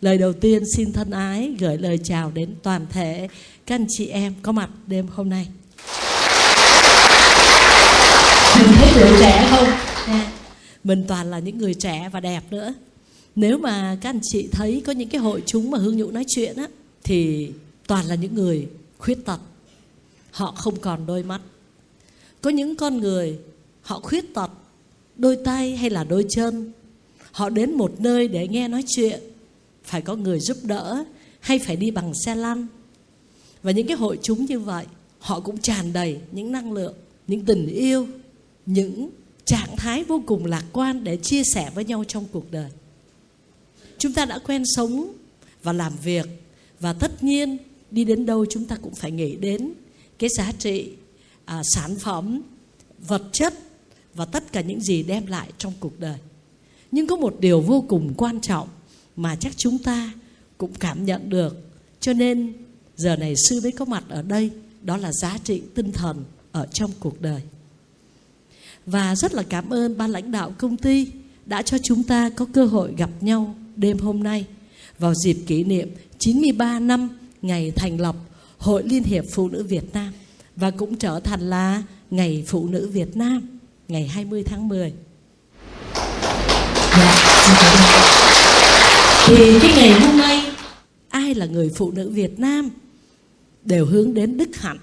Lời đầu tiên xin thân ái gửi lời chào đến toàn thể các anh chị em có mặt đêm hôm nay. Mình thấy tuổi trẻ không? Mình toàn là những người trẻ và đẹp nữa. Nếu mà các anh chị thấy có những cái hội chúng mà Hương Nhũ nói chuyện á thì toàn là những người khuyết tật. Họ không còn đôi mắt. Có những con người họ khuyết tật đôi tay hay là đôi chân. Họ đến một nơi để nghe nói chuyện phải có người giúp đỡ hay phải đi bằng xe lăn. Và những cái hội chúng như vậy họ cũng tràn đầy những năng lượng những tình yêu những trạng thái vô cùng lạc quan để chia sẻ với nhau trong cuộc đời. Chúng ta đã quen sống và làm việc và tất nhiên đi đến đâu chúng ta cũng phải nghĩ đến cái giá trị à, sản phẩm vật chất và tất cả những gì đem lại trong cuộc đời. Nhưng có một điều vô cùng quan trọng mà chắc chúng ta cũng cảm nhận được. Cho nên giờ này sư mới có mặt ở đây đó là giá trị tinh thần ở trong cuộc đời. Và rất là cảm ơn ban lãnh đạo công ty đã cho chúng ta có cơ hội gặp nhau đêm hôm nay. Vào dịp kỷ niệm 93 năm ngày thành lập Hội Liên hiệp Phụ nữ Việt Nam và cũng trở thành là Ngày Phụ nữ Việt Nam ngày 20 tháng 10. Dạ, thì cái ngày hôm nay ai là người phụ nữ Việt Nam đều hướng đến đức hạnh,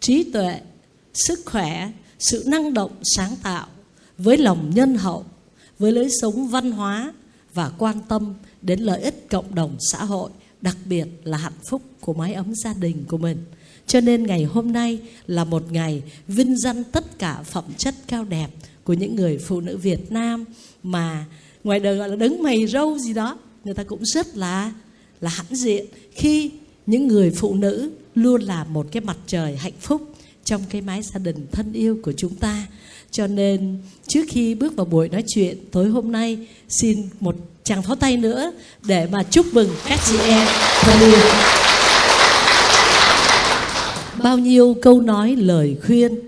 trí tuệ, sức khỏe, sự năng động sáng tạo với lòng nhân hậu, với lối sống văn hóa và quan tâm đến lợi ích cộng đồng xã hội, đặc biệt là hạnh phúc của mái ấm gia đình của mình. Cho nên ngày hôm nay là một ngày vinh danh tất cả phẩm chất cao đẹp của những người phụ nữ Việt Nam mà ngoài đời gọi là đứng mày râu gì đó người ta cũng rất là là hãnh diện khi những người phụ nữ luôn là một cái mặt trời hạnh phúc trong cái mái gia đình thân yêu của chúng ta. Cho nên trước khi bước vào buổi nói chuyện tối hôm nay, xin một tràng pháo tay nữa để mà chúc mừng các chị em thân yêu. Bao nhiêu câu nói, lời khuyên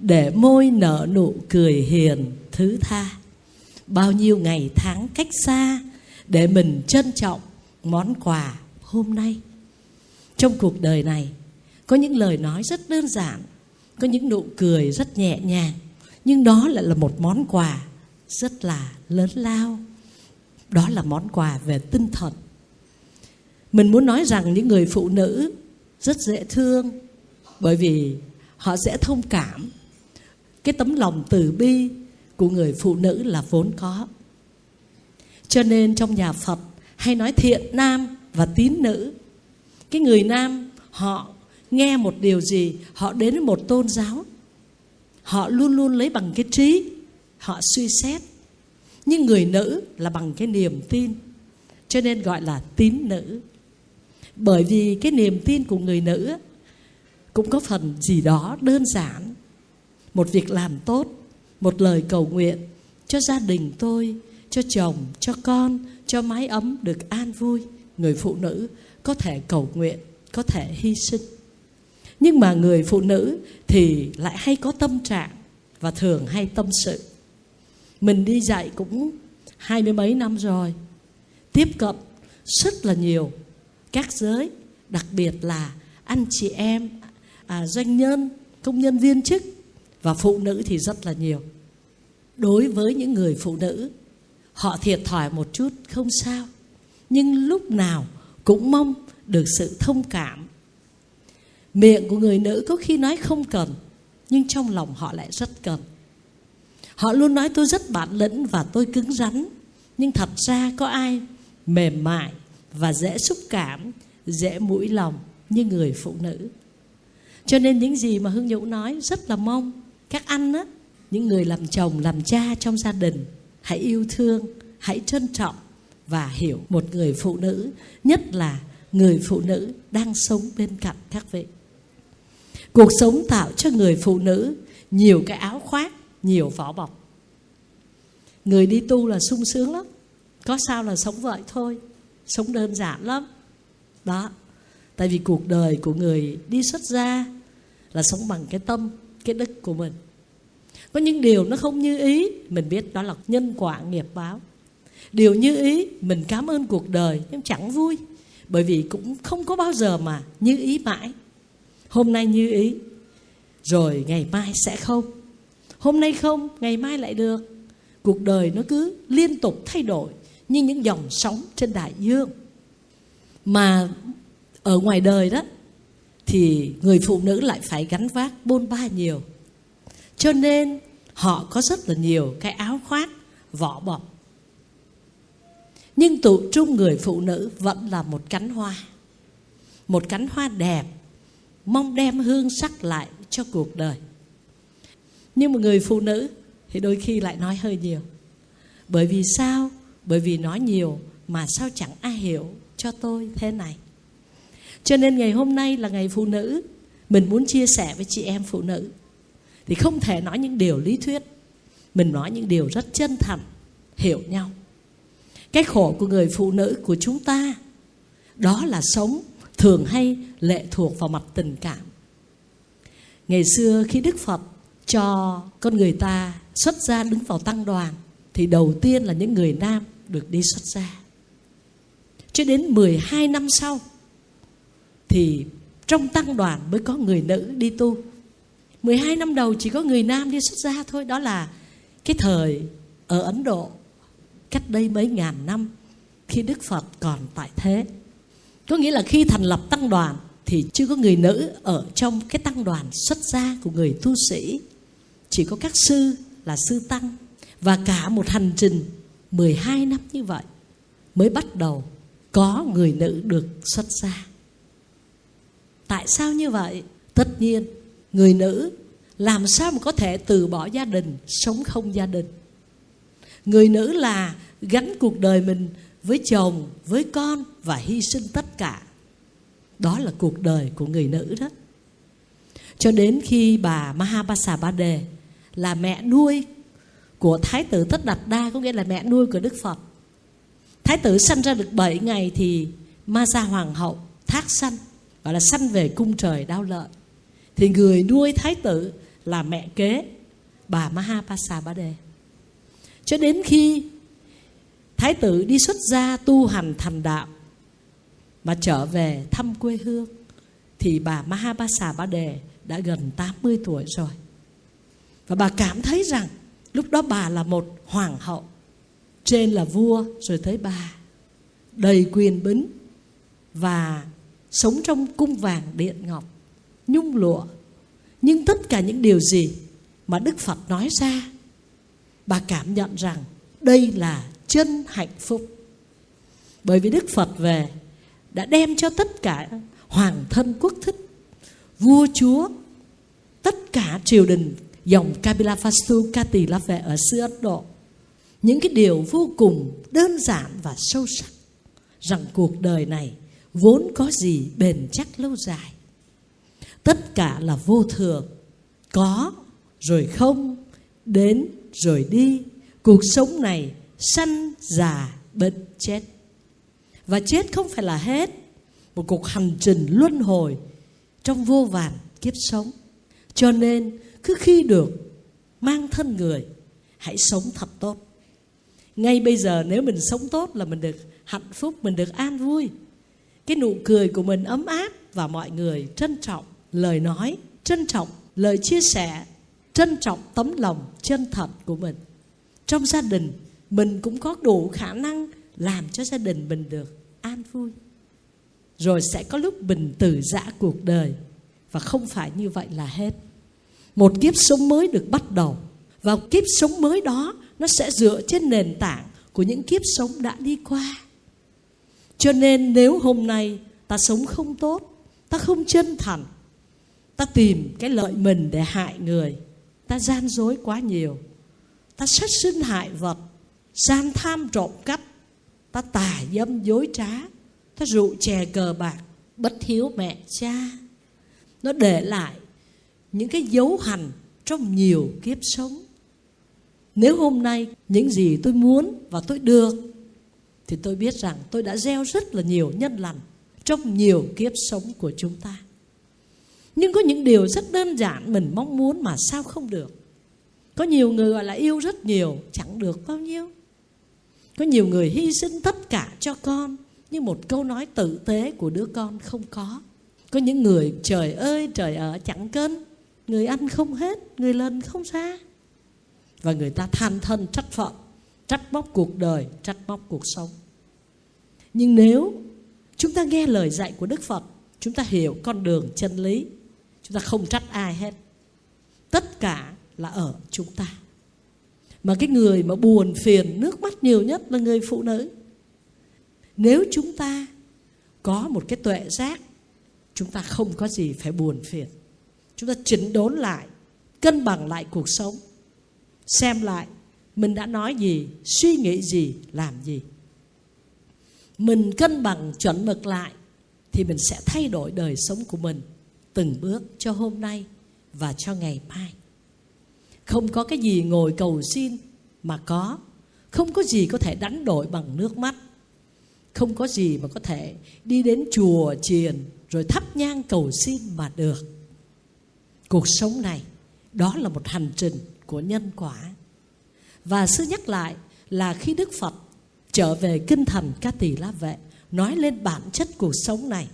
để môi nở nụ cười hiền thứ tha. Bao nhiêu ngày tháng cách xa để mình trân trọng món quà hôm nay. Trong cuộc đời này, có những lời nói rất đơn giản, có những nụ cười rất nhẹ nhàng, nhưng đó lại là một món quà rất là lớn lao. Đó là món quà về tinh thần. Mình muốn nói rằng những người phụ nữ rất dễ thương, bởi vì họ sẽ thông cảm. Cái tấm lòng từ bi của người phụ nữ là vốn có cho nên trong nhà Phật hay nói thiện nam và tín nữ. Cái người nam họ nghe một điều gì, họ đến với một tôn giáo. Họ luôn luôn lấy bằng cái trí, họ suy xét. Nhưng người nữ là bằng cái niềm tin. Cho nên gọi là tín nữ. Bởi vì cái niềm tin của người nữ cũng có phần gì đó đơn giản. Một việc làm tốt, một lời cầu nguyện cho gia đình tôi, cho chồng, cho con, cho mái ấm được an vui. Người phụ nữ có thể cầu nguyện, có thể hy sinh. Nhưng mà người phụ nữ thì lại hay có tâm trạng và thường hay tâm sự. Mình đi dạy cũng hai mươi mấy năm rồi. Tiếp cận rất là nhiều các giới, đặc biệt là anh chị em, à, doanh nhân, công nhân viên chức và phụ nữ thì rất là nhiều. Đối với những người phụ nữ họ thiệt thòi một chút, không sao. Nhưng lúc nào cũng mong được sự thông cảm. Miệng của người nữ có khi nói không cần, nhưng trong lòng họ lại rất cần. Họ luôn nói tôi rất bản lĩnh và tôi cứng rắn, nhưng thật ra có ai mềm mại và dễ xúc cảm, dễ mũi lòng như người phụ nữ. Cho nên những gì mà hương nhũ nói rất là mong. Các anh á, những người làm chồng, làm cha trong gia đình hãy yêu thương, hãy trân trọng và hiểu một người phụ nữ, nhất là người phụ nữ đang sống bên cạnh các vị. Cuộc sống tạo cho người phụ nữ nhiều cái áo khoác, nhiều vỏ bọc. Người đi tu là sung sướng lắm. Có sao là sống vậy thôi, sống đơn giản lắm. Đó, tại vì cuộc đời của người đi xuất gia là sống bằng cái tâm, cái đức của mình có những điều nó không như ý, mình biết đó là nhân quả nghiệp báo. Điều như ý, mình cảm ơn cuộc đời, nhưng chẳng vui, bởi vì cũng không có bao giờ mà như ý mãi. Hôm nay như ý, rồi ngày mai sẽ không. Hôm nay không, ngày mai lại được. Cuộc đời nó cứ liên tục thay đổi như những dòng sóng trên đại dương. Mà ở ngoài đời đó, thì người phụ nữ lại phải gánh vác bôn ba nhiều cho nên, họ có rất là nhiều cái áo khoác, vỏ bọc. Nhưng tụ trung người phụ nữ vẫn là một cánh hoa. Một cánh hoa đẹp, mong đem hương sắc lại cho cuộc đời. Nhưng một người phụ nữ thì đôi khi lại nói hơi nhiều. Bởi vì sao? Bởi vì nói nhiều mà sao chẳng ai hiểu cho tôi thế này. Cho nên ngày hôm nay là ngày phụ nữ. Mình muốn chia sẻ với chị em phụ nữ thì không thể nói những điều lý thuyết. Mình nói những điều rất chân thành, hiểu nhau. Cái khổ của người phụ nữ của chúng ta, đó là sống thường hay lệ thuộc vào mặt tình cảm. Ngày xưa khi đức phật cho con người ta xuất gia đứng vào tăng đoàn, thì đầu tiên là những người nam được đi xuất gia. Cho đến 12 năm sau, thì trong tăng đoàn mới có người nữ đi tu. 12 năm đầu chỉ có người nam đi xuất gia thôi đó là cái thời ở Ấn Độ cách đây mấy ngàn năm khi Đức Phật còn tại thế có nghĩa là khi thành lập tăng đoàn thì chưa có người nữ ở trong cái tăng đoàn xuất gia của người tu sĩ chỉ có các sư là sư tăng và cả một hành trình 12 năm như vậy mới bắt đầu có người nữ được xuất gia. Tại sao như vậy? Tất nhiên, người nữ làm sao mà có thể từ bỏ gia đình, sống không gia đình. Người nữ là gắn cuộc đời mình với chồng, với con và hy sinh tất cả. Đó là cuộc đời của người nữ đó. Cho đến khi bà Mahabasa Ba Đề là mẹ nuôi của Thái tử Tất Đạt Đa có nghĩa là mẹ nuôi của Đức Phật. Thái tử sanh ra được 7 ngày thì Ma Gia Hoàng hậu thác sanh gọi là sanh về cung trời đau lợi. Thì người nuôi Thái tử là mẹ kế bà Mahapasa Ba Đề. Cho đến khi Thái tử đi xuất gia tu hành thành đạo mà trở về thăm quê hương thì bà Mahapasa Ba Đề đã gần 80 tuổi rồi. Và bà cảm thấy rằng lúc đó bà là một hoàng hậu, trên là vua rồi tới bà, đầy quyền bính và sống trong cung vàng điện ngọc, nhung lụa. Nhưng tất cả những điều gì mà Đức Phật nói ra, bà cảm nhận rằng đây là chân hạnh phúc. Bởi vì Đức Phật về đã đem cho tất cả hoàng thân quốc thích, vua chúa, tất cả triều đình dòng kapilavastu Kati La về ở xứ Ấn Độ. Những cái điều vô cùng đơn giản và sâu sắc rằng cuộc đời này vốn có gì bền chắc lâu dài. Tất cả là vô thường, có rồi không, đến rồi đi. Cuộc sống này sanh già bệnh chết. Và chết không phải là hết, một cuộc hành trình luân hồi trong vô vàn kiếp sống. Cho nên cứ khi được mang thân người hãy sống thật tốt ngay bây giờ nếu mình sống tốt là mình được hạnh phúc mình được an vui cái nụ cười của mình ấm áp và mọi người trân trọng lời nói, trân trọng, lời chia sẻ, trân trọng tấm lòng chân thật của mình. Trong gia đình, mình cũng có đủ khả năng làm cho gia đình mình được an vui. Rồi sẽ có lúc mình từ giã cuộc đời. Và không phải như vậy là hết. Một kiếp sống mới được bắt đầu. Và kiếp sống mới đó, nó sẽ dựa trên nền tảng của những kiếp sống đã đi qua. Cho nên nếu hôm nay ta sống không tốt, ta không chân thành ta tìm cái lợi mình để hại người. Ta gian dối quá nhiều. Ta sát sinh hại vật. Gian tham trộm cắp. Ta tà dâm dối trá. Ta rượu chè cờ bạc. Bất hiếu mẹ cha. Nó để lại những cái dấu hành trong nhiều kiếp sống. Nếu hôm nay những gì tôi muốn và tôi được, thì tôi biết rằng tôi đã gieo rất là nhiều nhân lành trong nhiều kiếp sống của chúng ta nhưng có những điều rất đơn giản mình mong muốn mà sao không được. Có nhiều người gọi là yêu rất nhiều, chẳng được bao nhiêu. Có nhiều người hy sinh tất cả cho con, nhưng một câu nói tử tế của đứa con không có. Có những người, trời ơi, trời ở chẳng cân, người ăn không hết, người lần không ra. Và người ta than thân trách phận, trách móc cuộc đời, trách móc cuộc sống. Nhưng nếu chúng ta nghe lời dạy của đức phật, chúng ta hiểu con đường chân lý chúng ta không trách ai hết. Tất cả là ở chúng ta. Mà cái người mà buồn phiền, nước mắt nhiều nhất là người phụ nữ. Nếu chúng ta có một cái tuệ giác, chúng ta không có gì phải buồn phiền. Chúng ta chỉnh đốn lại, cân bằng lại cuộc sống. Xem lại, mình đã nói gì, suy nghĩ gì, làm gì. Mình cân bằng chuẩn mực lại, thì mình sẽ thay đổi đời sống của mình từng bước cho hôm nay và cho ngày mai. Không có cái gì ngồi cầu xin mà có. Không có gì có thể đánh đổi bằng nước mắt. Không có gì mà có thể đi đến chùa chiền rồi thắp nhang cầu xin mà được. Cuộc sống này, đó là một hành trình của nhân quả. Và sư nhắc lại là khi đức phật trở về kinh thành ca tỳ la vệ, nói lên bản chất cuộc sống này,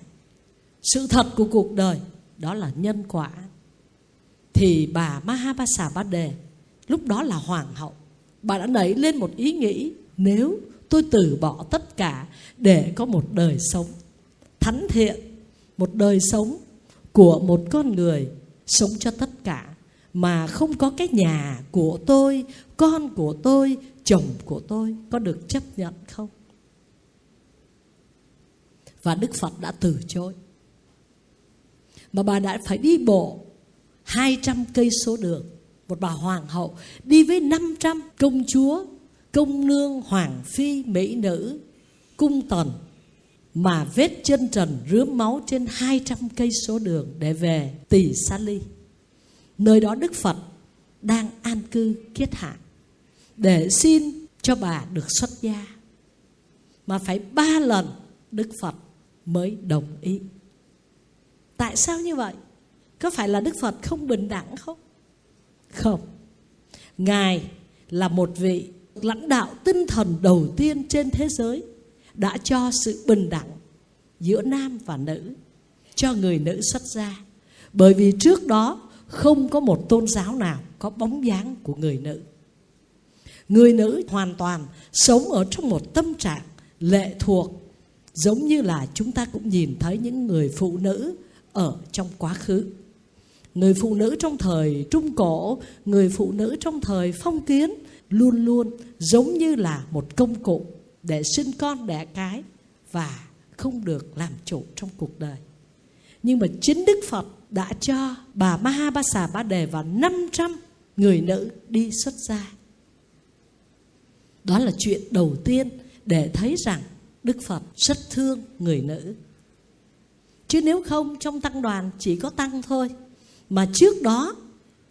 sự thật của cuộc đời đó là nhân quả. Thì bà Mahabasa Ba Đề lúc đó là hoàng hậu, bà đã nảy lên một ý nghĩ, nếu tôi từ bỏ tất cả để có một đời sống thánh thiện, một đời sống của một con người sống cho tất cả, mà không có cái nhà của tôi, con của tôi, chồng của tôi, có được chấp nhận không? Và đức phật đã từ chối mà bà đã phải đi bộ 200 cây số đường một bà hoàng hậu đi với 500 công chúa, công nương, hoàng phi, mỹ nữ, cung tần, mà vết chân trần rướm máu trên 200 cây số đường để về Tỳ Sa Ly. Nơi đó Đức Phật đang an cư kiết hạ để xin cho bà được xuất gia. Mà phải ba lần Đức Phật mới đồng ý. Tại sao như vậy? Có phải là Đức Phật không bình đẳng không? Không. Ngài là một vị lãnh đạo tinh thần đầu tiên trên thế giới, đã cho sự bình đẳng giữa nam và nữ, cho người nữ xuất gia bởi vì trước đó không có một tôn giáo nào có bóng dáng của người nữ người nữ hoàn toàn sống ở trong một tâm trạng lệ thuộc, giống như là chúng ta cũng nhìn thấy những người phụ nữ ở trong quá khứ người phụ nữ trong thời trung cổ, người phụ nữ trong thời phong kiến luôn luôn giống như là một công cụ để sinh con, đẻ cái và không được làm chủ trong cuộc đời. Nhưng mà chính Đức Phật đã cho bà Mahabasa Ba Đề và 500 người nữ đi xuất gia. Đó là chuyện đầu tiên để thấy rằng Đức Phật rất thương người nữ. Chứ nếu không trong tăng đoàn chỉ có tăng thôi. Mà trước đó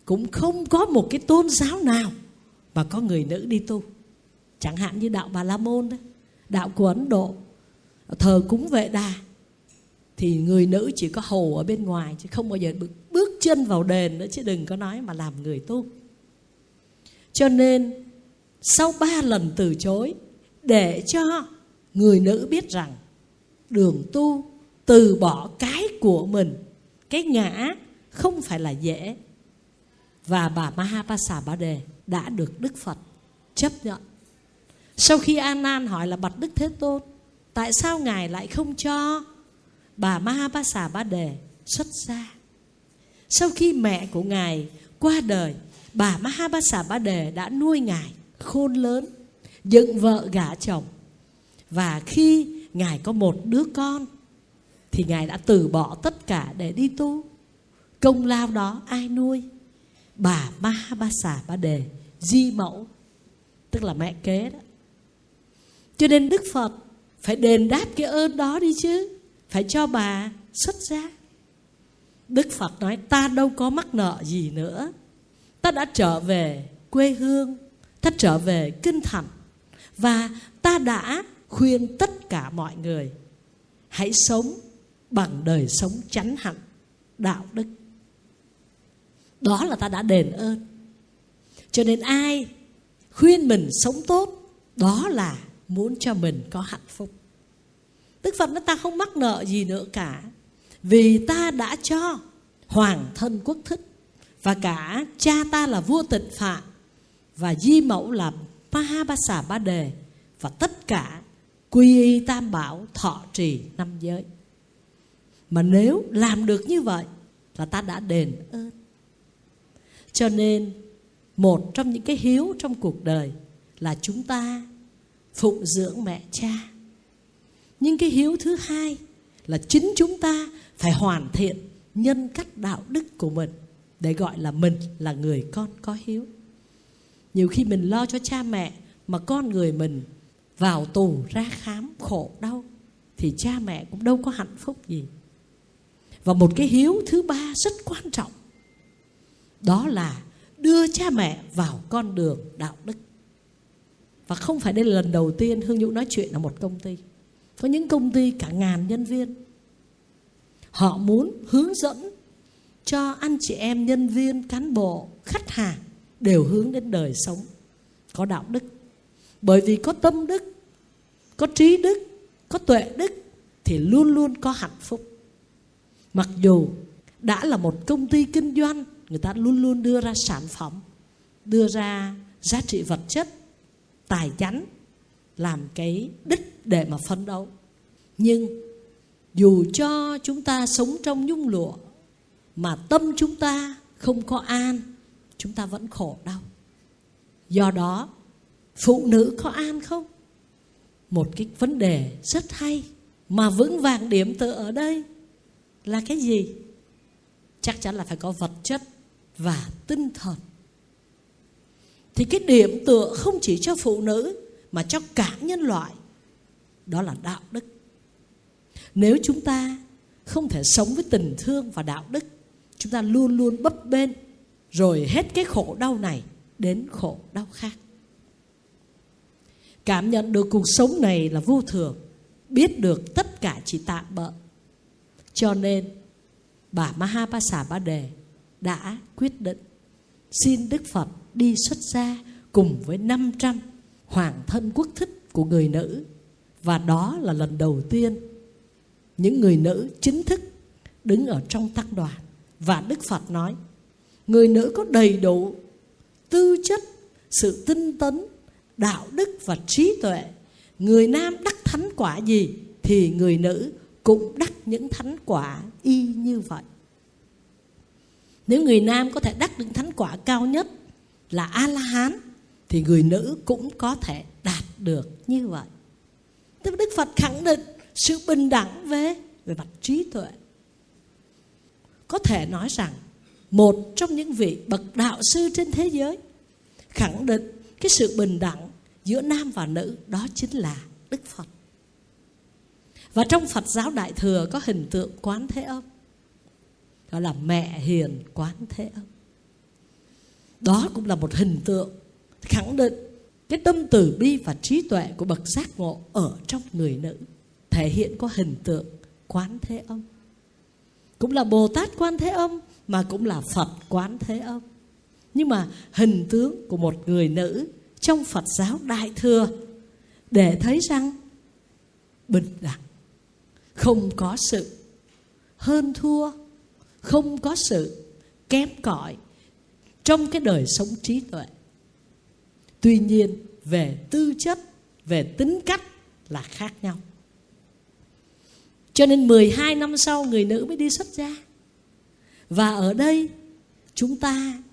cũng không có một cái tôn giáo nào mà có người nữ đi tu. Chẳng hạn như đạo Bà La Môn đó, đạo của ấn độ thờ cúng vệ đà thì người nữ chỉ có hầu ở bên ngoài chứ không bao giờ bước, bước chân vào đền nữa chứ đừng có nói mà làm người tu cho nên sau ba lần từ chối để cho người nữ biết rằng đường tu từ bỏ cái của mình. Cái ngã không phải là dễ. Và bà Mahapasa Bà Đề đã được Đức Phật chấp nhận. Sau khi An Nan hỏi là bạch Đức Thế Tôn, Tại sao Ngài lại không cho? Bà Mahapasa Bà Đề xuất gia Sau khi mẹ của Ngài qua đời, Bà Mahapasa Bà Đề đã nuôi Ngài khôn lớn, Dựng vợ gả chồng. Và khi Ngài có một đứa con thì Ngài đã từ bỏ tất cả để đi tu. Công lao đó ai nuôi? Bà Mahapasa Ba Đề Di mẫu. Tức là mẹ kế đó. Cho nên Đức Phật phải đền đáp cái ơn đó đi chứ. Phải cho bà xuất gia. Đức Phật nói, ta đâu có mắc nợ gì nữa. Ta đã trở về quê hương. Ta trở về kinh thành. Và ta đã khuyên tất cả mọi người, Hãy sống bằng đời sống chánh hạnh, Đạo đức. Đó là ta đã đền ơn. Cho nên ai khuyên mình sống tốt, Đó là muốn cho mình có hạnh phúc. Đức phật nói ta không mắc nợ gì nữa cả, vì ta đã cho hoàng thân quốc thích, và cả cha ta là vua tịnh phạn, và di mẫu là Mahabasa Ba Đề và tất cả quy y tam bảo thọ trì năm giới mà nếu làm được như vậy là ta đã đền ơn. Cho nên, một trong những cái hiếu trong cuộc đời là chúng ta phụng dưỡng mẹ cha. Nhưng cái hiếu thứ hai là chính chúng ta phải hoàn thiện nhân cách đạo đức của mình để gọi là mình là người con có hiếu. Nhiều khi mình lo cho cha mẹ mà con người mình vào tù ra khám khổ đau thì cha mẹ cũng đâu có hạnh phúc gì và một cái hiếu thứ ba rất quan trọng. Đó là đưa cha mẹ vào con đường đạo đức. Và không phải đây là lần đầu tiên hương nhũ nói chuyện ở một công ty. Có những công ty cả ngàn nhân viên. Họ muốn hướng dẫn cho anh chị em nhân viên, cán bộ, khách hàng đều hướng đến đời sống có đạo đức. Bởi vì có tâm đức, có trí đức, có tuệ đức thì luôn luôn có hạnh phúc mặc dù đã là một công ty kinh doanh, người ta luôn luôn đưa ra sản phẩm, đưa ra giá trị vật chất, tài chánh, làm cái đích để mà phấn đấu. Nhưng dù cho chúng ta sống trong nhung lụa, mà tâm chúng ta không có an, chúng ta vẫn khổ đau. Do đó, phụ nữ có an không? Một cái vấn đề rất hay mà vững vàng điểm tựa ở đây là cái gì? Chắc chắn là phải có vật chất và tinh thần. Thì cái điểm tựa không chỉ cho phụ nữ, mà cho cả nhân loại, đó là đạo đức. Nếu chúng ta không thể sống với tình thương và đạo đức, chúng ta luôn luôn bấp bênh, rồi hết cái khổ đau này đến khổ đau khác. Cảm nhận được cuộc sống này là vô thường, biết được tất cả chỉ tạm bợ cho nên, bà Mahapasa Ba Đề đã quyết định xin Đức Phật đi xuất gia cùng với 500 hoàng thân quốc thích của người nữ. Và đó là lần đầu tiên những người nữ chính thức đứng ở trong tăng đoàn. Và Đức Phật nói, người nữ có đầy đủ tư chất, sự tinh tấn, đạo đức và trí tuệ. Người nam đắc thánh quả gì thì người nữ cũng đắc những thánh quả y như vậy. Nếu người nam có thể đắc được thánh quả cao nhất là a la hán thì người nữ cũng có thể đạt được như vậy. Tức đức phật khẳng định sự bình đẳng về về mặt trí tuệ. Có thể nói rằng, một trong những vị bậc đạo sư trên thế giới khẳng định cái sự bình đẳng giữa nam và nữ, đó chính là đức phật và trong phật giáo đại thừa có hình tượng quán thế âm. Đó là mẹ hiền quán thế âm. Đó cũng là một hình tượng khẳng định cái tâm từ bi và trí tuệ của bậc giác ngộ ở trong người nữ, thể hiện có hình tượng quán thế âm. Cũng là bồ tát quán thế âm, mà cũng là phật quán thế âm. Nhưng mà hình tướng của một người nữ trong phật giáo đại thừa để thấy rằng bình đẳng không có sự. Hơn thua, không có sự. Kém cỏi trong cái đời sống trí tuệ. Tuy nhiên, về tư chất, về tính cách là khác nhau. Cho nên 12 năm sau, người nữ mới đi xuất gia. Và ở đây, chúng ta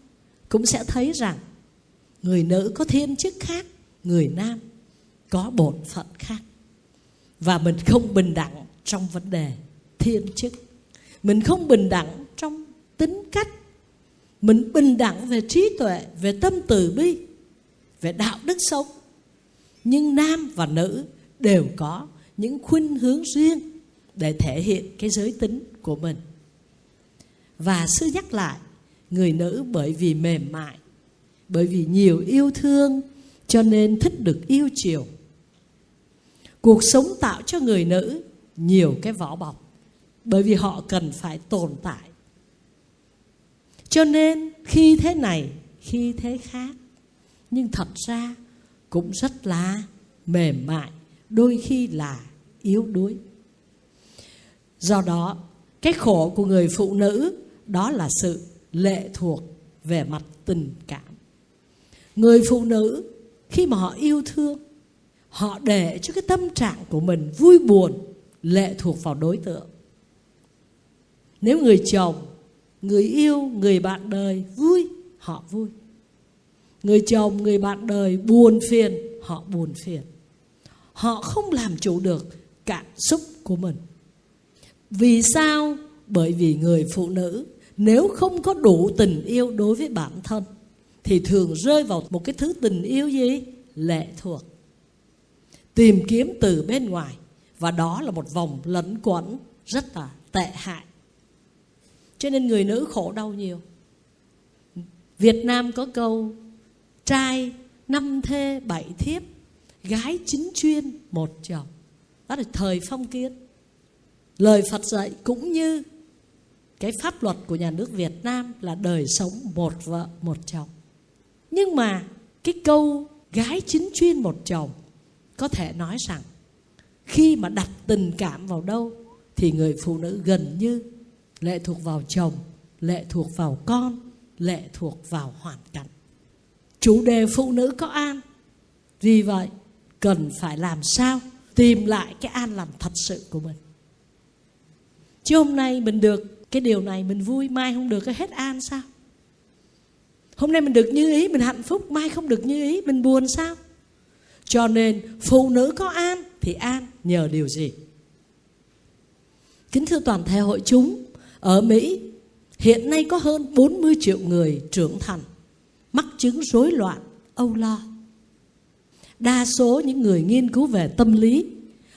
cũng sẽ thấy rằng người nữ có thiên chức khác, người nam có bổn phận khác. Và mình không bình đẳng trong vấn đề thiên chức. Mình không bình đẳng trong tính cách. Mình bình đẳng về trí tuệ, về tâm từ bi, về đạo đức sống. Nhưng nam và nữ đều có những khuynh hướng riêng để thể hiện cái giới tính của mình. Và sư nhắc lại, người nữ bởi vì mềm mại, bởi vì nhiều yêu thương cho nên thích được yêu chiều. Cuộc sống tạo cho người nữ nhiều cái vỏ bọc, bởi vì họ cần phải tồn tại. Cho nên khi thế này, khi thế khác, nhưng thật ra cũng rất là mềm mại, đôi khi là yếu đuối. Do đó, cái khổ của người phụ nữ đó là sự lệ thuộc về mặt tình cảm. Người phụ nữ khi mà họ yêu thương, họ để cho cái tâm trạng của mình vui buồn lệ thuộc vào đối tượng. Nếu người chồng, người yêu, người bạn đời vui, họ vui. Người chồng, người bạn đời buồn phiền, họ buồn phiền. Họ không làm chủ được cảm xúc của mình. Vì sao? Bởi vì người phụ nữ, nếu không có đủ tình yêu đối với bản thân, thì thường rơi vào một cái thứ tình yêu gì? Lệ thuộc. Tìm kiếm từ bên ngoài và đó là một vòng lẫn quẩn rất là tệ hại. Cho nên người nữ khổ đau nhiều. Việt nam có câu, trai năm thê bảy thiếp, gái chính chuyên một chồng. Đó là thời phong kiến. Lời phật dạy cũng như cái pháp luật của nhà nước việt nam là đời sống một vợ, một chồng. Nhưng mà cái câu gái chính chuyên một chồng có thể nói rằng khi mà đặt tình cảm vào đâu, thì người phụ nữ gần như lệ thuộc vào chồng, lệ thuộc vào con, lệ thuộc vào hoàn cảnh. Chủ đề phụ nữ có an. Vì vậy, cần phải làm sao tìm lại cái an lành thật sự của mình. Chứ hôm nay mình được, cái điều này mình vui, mai không được cái hết an sao? Hôm nay mình được như ý, mình hạnh phúc, mai không được như ý, mình buồn sao? Cho nên phụ nữ có an thì an nhờ điều gì? Kính thưa toàn thể hội chúng, ở mỹ, hiện nay có hơn 40 triệu người trưởng thành, mắc chứng rối loạn, âu lo. Đa số những người nghiên cứu về tâm lý,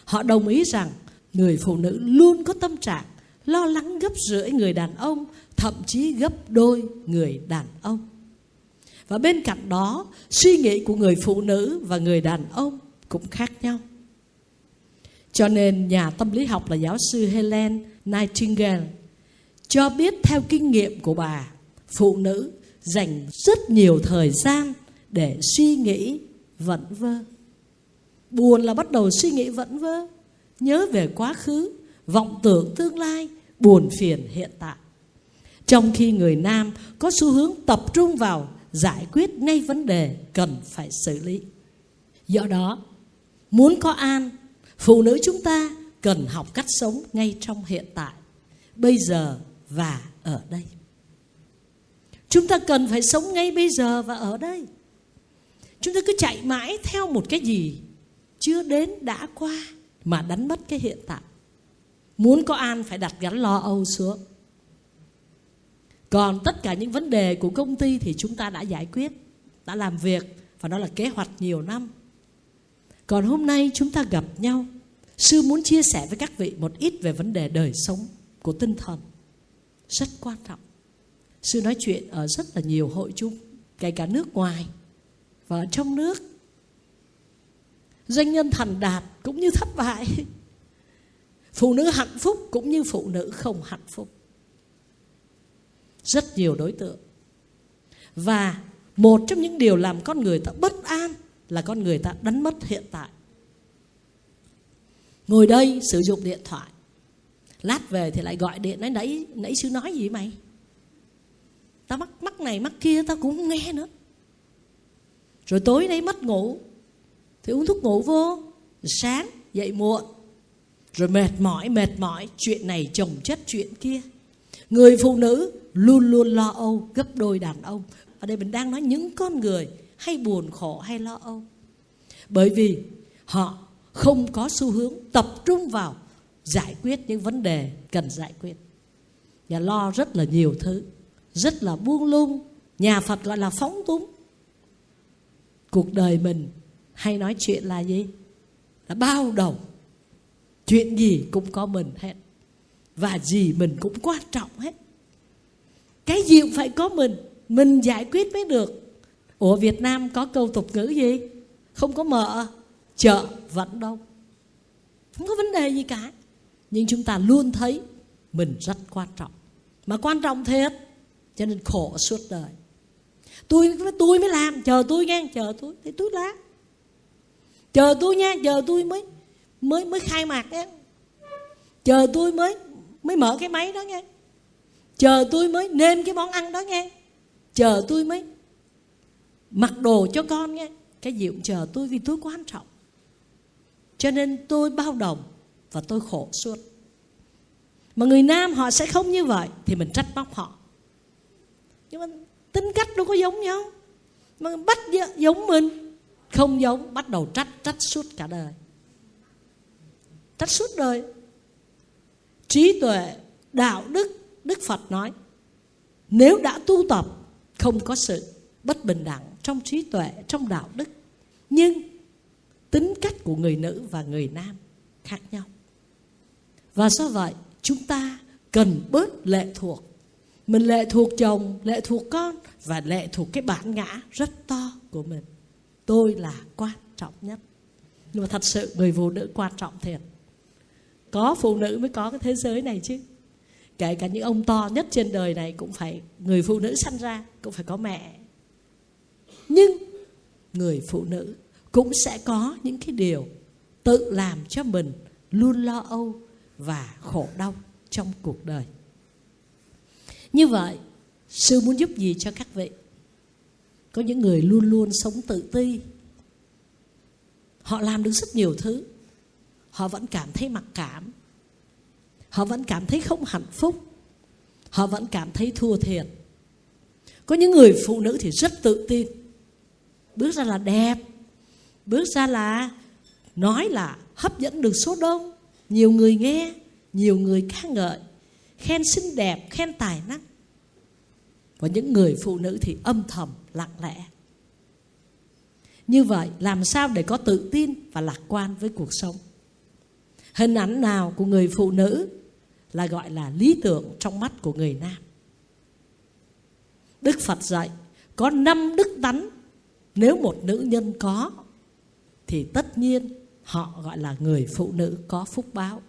họ đồng ý rằng người phụ nữ luôn có tâm trạng lo lắng gấp rưỡi người đàn ông, thậm chí gấp đôi người đàn ông. Và bên cạnh đó, suy nghĩ của người phụ nữ và người đàn ông cũng khác nhau cho nên nhà tâm lý học là giáo sư Helen Nightingale cho biết theo kinh nghiệm của bà, phụ nữ dành rất nhiều thời gian để suy nghĩ, vẩn vơ. Buồn là bắt đầu suy nghĩ vẩn vơ, nhớ về quá khứ, vọng tưởng tương lai, buồn phiền hiện tại. Trong khi người nam có xu hướng tập trung vào giải quyết ngay vấn đề cần phải xử lý. Do đó, muốn có an phụ nữ chúng ta cần học cách sống ngay trong hiện tại, bây giờ và ở đây. Chúng ta cần phải sống ngay bây giờ và ở đây. Chúng ta cứ chạy mãi theo một cái gì chưa đến đã qua mà đánh mất cái hiện tại. Muốn có an phải đặt gắn lo âu xuống. Còn tất cả những vấn đề của công ty thì chúng ta đã giải quyết, đã làm việc và đó là kế hoạch nhiều năm còn hôm nay chúng ta gặp nhau. Sư muốn chia sẻ với các vị một ít về vấn đề đời sống của tinh thần. Rất quan trọng. Sư nói chuyện ở rất là nhiều hội chung, kể cả nước ngoài và ở trong nước. Doanh nhân thành đạt cũng như thất bại. Phụ nữ hạnh phúc cũng như phụ nữ không hạnh phúc. Rất nhiều đối tượng. Và một trong những điều làm con người ta bất an là con người ta đánh mất hiện tại. Ngồi đây sử dụng điện thoại, lát về thì lại gọi điện nói, nãy nãy sư nói gì mày? Tao mắc mắc này mắc kia tao cũng không nghe nữa. Rồi tối nay mất ngủ, thì uống thuốc ngủ vô, sáng dậy muộn, rồi mệt mỏi mệt mỏi, chuyện này chồng chất chuyện kia. Người phụ nữ luôn luôn lo âu, gấp đôi đàn ông. Ở đây mình đang nói những con người hay buồn khổ hay lo âu. Bởi vì họ không có xu hướng tập trung vào giải quyết những vấn đề cần giải quyết. Và lo rất là nhiều thứ, rất là buông lung. Nhà phật gọi là phóng túng. Cuộc đời mình hay nói chuyện là gì? Là bao đầu chuyện gì cũng có mình hết. Và gì mình cũng quan trọng hết. Cái gì cũng phải có mình mình giải quyết mới được ủa, việt nam có câu tục ngữ gì? Không có mở, chợ vẫn đông không có vấn đề gì cả. Nhưng chúng ta luôn thấy mình rất quan trọng. Mà quan trọng thiệt, cho nên khổ suốt đời. Tôi tôi mới làm, chờ tôi nghe, chờ tôi. Thì tôi làm. Chờ tôi nha chờ tôi mới mới mới khai mạc đấy. chờ tôi mới mới mở cái máy đó nghe. Chờ tôi mới nêm cái món ăn đó nghe. Chờ tôi mới mặc đồ cho con nghe cái gì cũng chờ tôi vì tôi quan trọng. Cho nên tôi bao đồng và tôi khổ suốt. Mà người nam họ sẽ không như vậy thì mình trách móc họ. Nhưng mà tính cách đâu có giống nhau. Mà bắt giống mình, không giống, bắt đầu trách trách suốt cả đời. Trách suốt đời. Trí tuệ, đạo đức đức phật nói, nếu đã tu tập, không có sự bất bình đẳng trong trí tuệ, trong đạo đức. Nhưng tính cách của người nữ và người nam khác nhau. Và do vậy, chúng ta cần bớt lệ thuộc. Mình lệ thuộc chồng, lệ thuộc con và lệ thuộc cái bản ngã rất to của mình. Tôi là quan trọng nhất. Nhưng mà thật sự người phụ nữ quan trọng thiệt. Có phụ nữ mới có cái thế giới này chứ. Kể cả những ông to nhất trên đời này cũng phải, người phụ nữ sanh ra cũng phải có mẹ nhưng người phụ nữ cũng sẽ có những cái điều tự làm cho mình luôn lo âu và khổ đau trong cuộc đời. Như vậy, sư muốn giúp gì cho các vị? Có những người luôn luôn sống tự ti. Họ làm được rất nhiều thứ. Họ vẫn cảm thấy mặc cảm. Họ vẫn cảm thấy không hạnh phúc. Họ vẫn cảm thấy thua thiệt. Có những người phụ nữ thì rất tự tin bước ra là đẹp. Bước ra là nói là hấp dẫn được số đông. Nhiều người nghe, nhiều người ca ngợi, khen xinh đẹp, khen tài năng. Và những người phụ nữ thì âm thầm, lặng lẽ. Như vậy, làm sao để có tự tin và lạc quan với cuộc sống? Hình ảnh nào của người phụ nữ là gọi là lý tưởng trong mắt của người nam? Đức phật dạy, có năm đức tánh nếu một nữ nhân có, thì tất nhiên họ gọi là người phụ nữ có phúc báo.